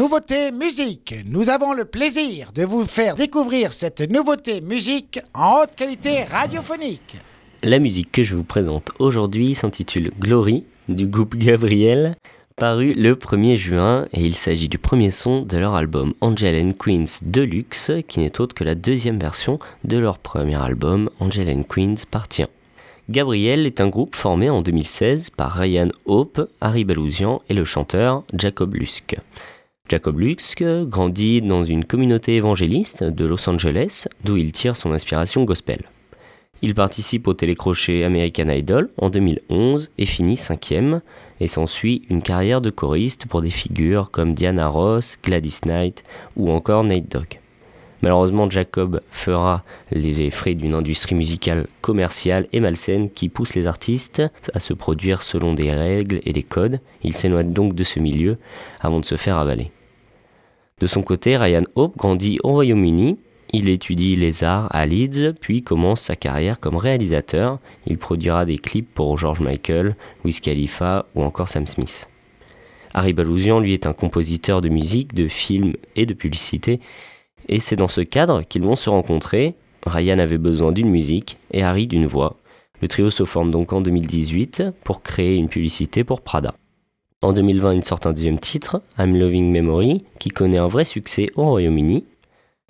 nouveauté musique. Nous avons le plaisir de vous faire découvrir cette nouveauté musique en haute qualité radiophonique. La musique que je vous présente aujourd'hui s'intitule Glory du groupe Gabriel, paru le 1er juin et il s'agit du premier son de leur album Angel and Queens Deluxe qui n'est autre que la deuxième version de leur premier album Angel and Queens Partie 1. Gabriel est un groupe formé en 2016 par Ryan Hope, Harry Balousian et le chanteur Jacob Lusk. Jacob Lusk grandit dans une communauté évangéliste de Los Angeles d'où il tire son inspiration gospel. Il participe au télécrochet American Idol en 2011 et finit cinquième, et s'ensuit une carrière de choriste pour des figures comme Diana Ross, Gladys Knight ou encore Nate Dogg. Malheureusement, Jacob fera les frais d'une industrie musicale commerciale et malsaine qui pousse les artistes à se produire selon des règles et des codes. Il s'éloigne donc de ce milieu avant de se faire avaler. De son côté, Ryan Hope grandit au Royaume-Uni. Il étudie les arts à Leeds, puis commence sa carrière comme réalisateur. Il produira des clips pour George Michael, Wiz Khalifa ou encore Sam Smith. Harry Balousian, lui, est un compositeur de musique, de films et de publicité et c'est dans ce cadre qu'ils vont se rencontrer. Ryan avait besoin d'une musique et Harry d'une voix. Le trio se forme donc en 2018 pour créer une publicité pour Prada. En 2020, ils sortent un deuxième titre, I'm Loving Memory, qui connaît un vrai succès au Royaume-Uni.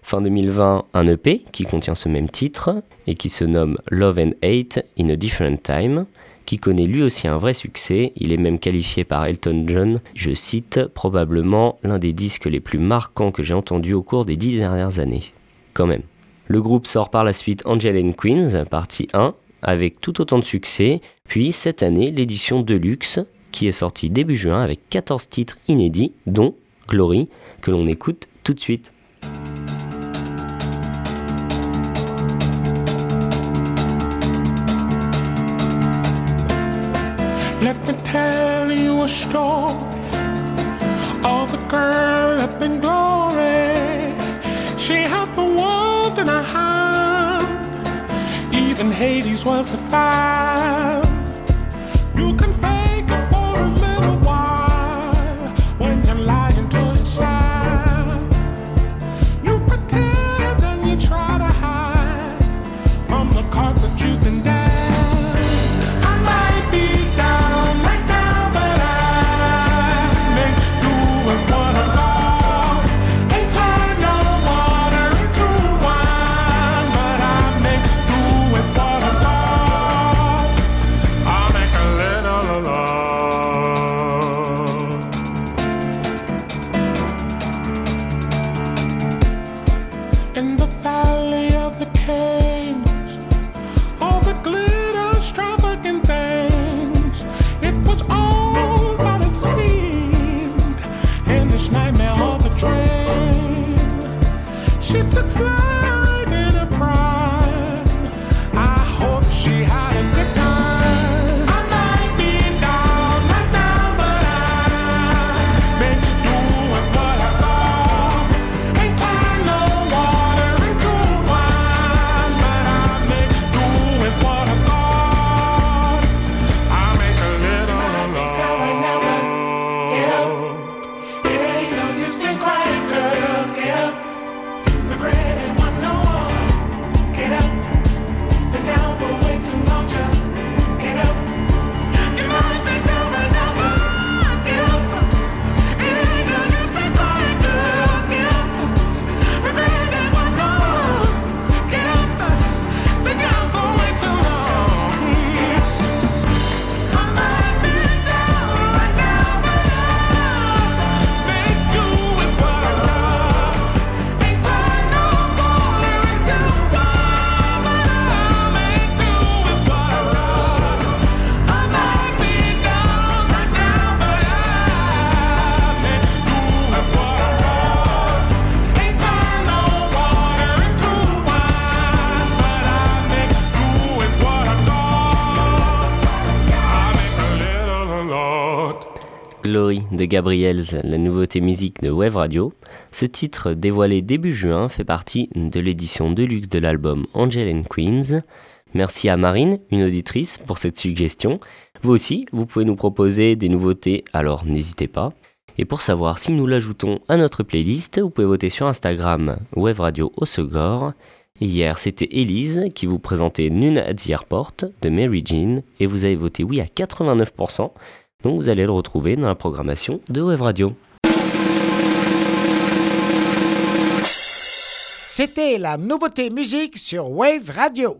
Fin 2020, un EP qui contient ce même titre et qui se nomme Love and Hate in a Different Time qui connaît lui aussi un vrai succès. Il est même qualifié par Elton John, je cite, probablement l'un des disques les plus marquants que j'ai entendus au cours des dix dernières années. Quand même. Le groupe sort par la suite Angel and Queens, partie 1, avec tout autant de succès, puis cette année l'édition Deluxe, qui est sortie début juin avec 14 titres inédits, dont Glory, que l'on écoute tout de suite. Let me tell you a story of a girl up in glory. She had the world in her hand, even Hades was a fan. You can fake Glory de Gabriels, la nouveauté musique de Wave Radio. Ce titre, dévoilé début juin, fait partie de l'édition de luxe de l'album Angel and Queens. Merci à Marine, une auditrice, pour cette suggestion. Vous aussi, vous pouvez nous proposer des nouveautés, alors n'hésitez pas. Et pour savoir si nous l'ajoutons à notre playlist, vous pouvez voter sur Instagram Wave Radio Osegor. Hier, c'était Elise qui vous présentait Nune at the Airport de Mary Jean et vous avez voté oui à 89%. Donc vous allez le retrouver dans la programmation de Web Radio. C'était la nouveauté musique sur Wave Radio.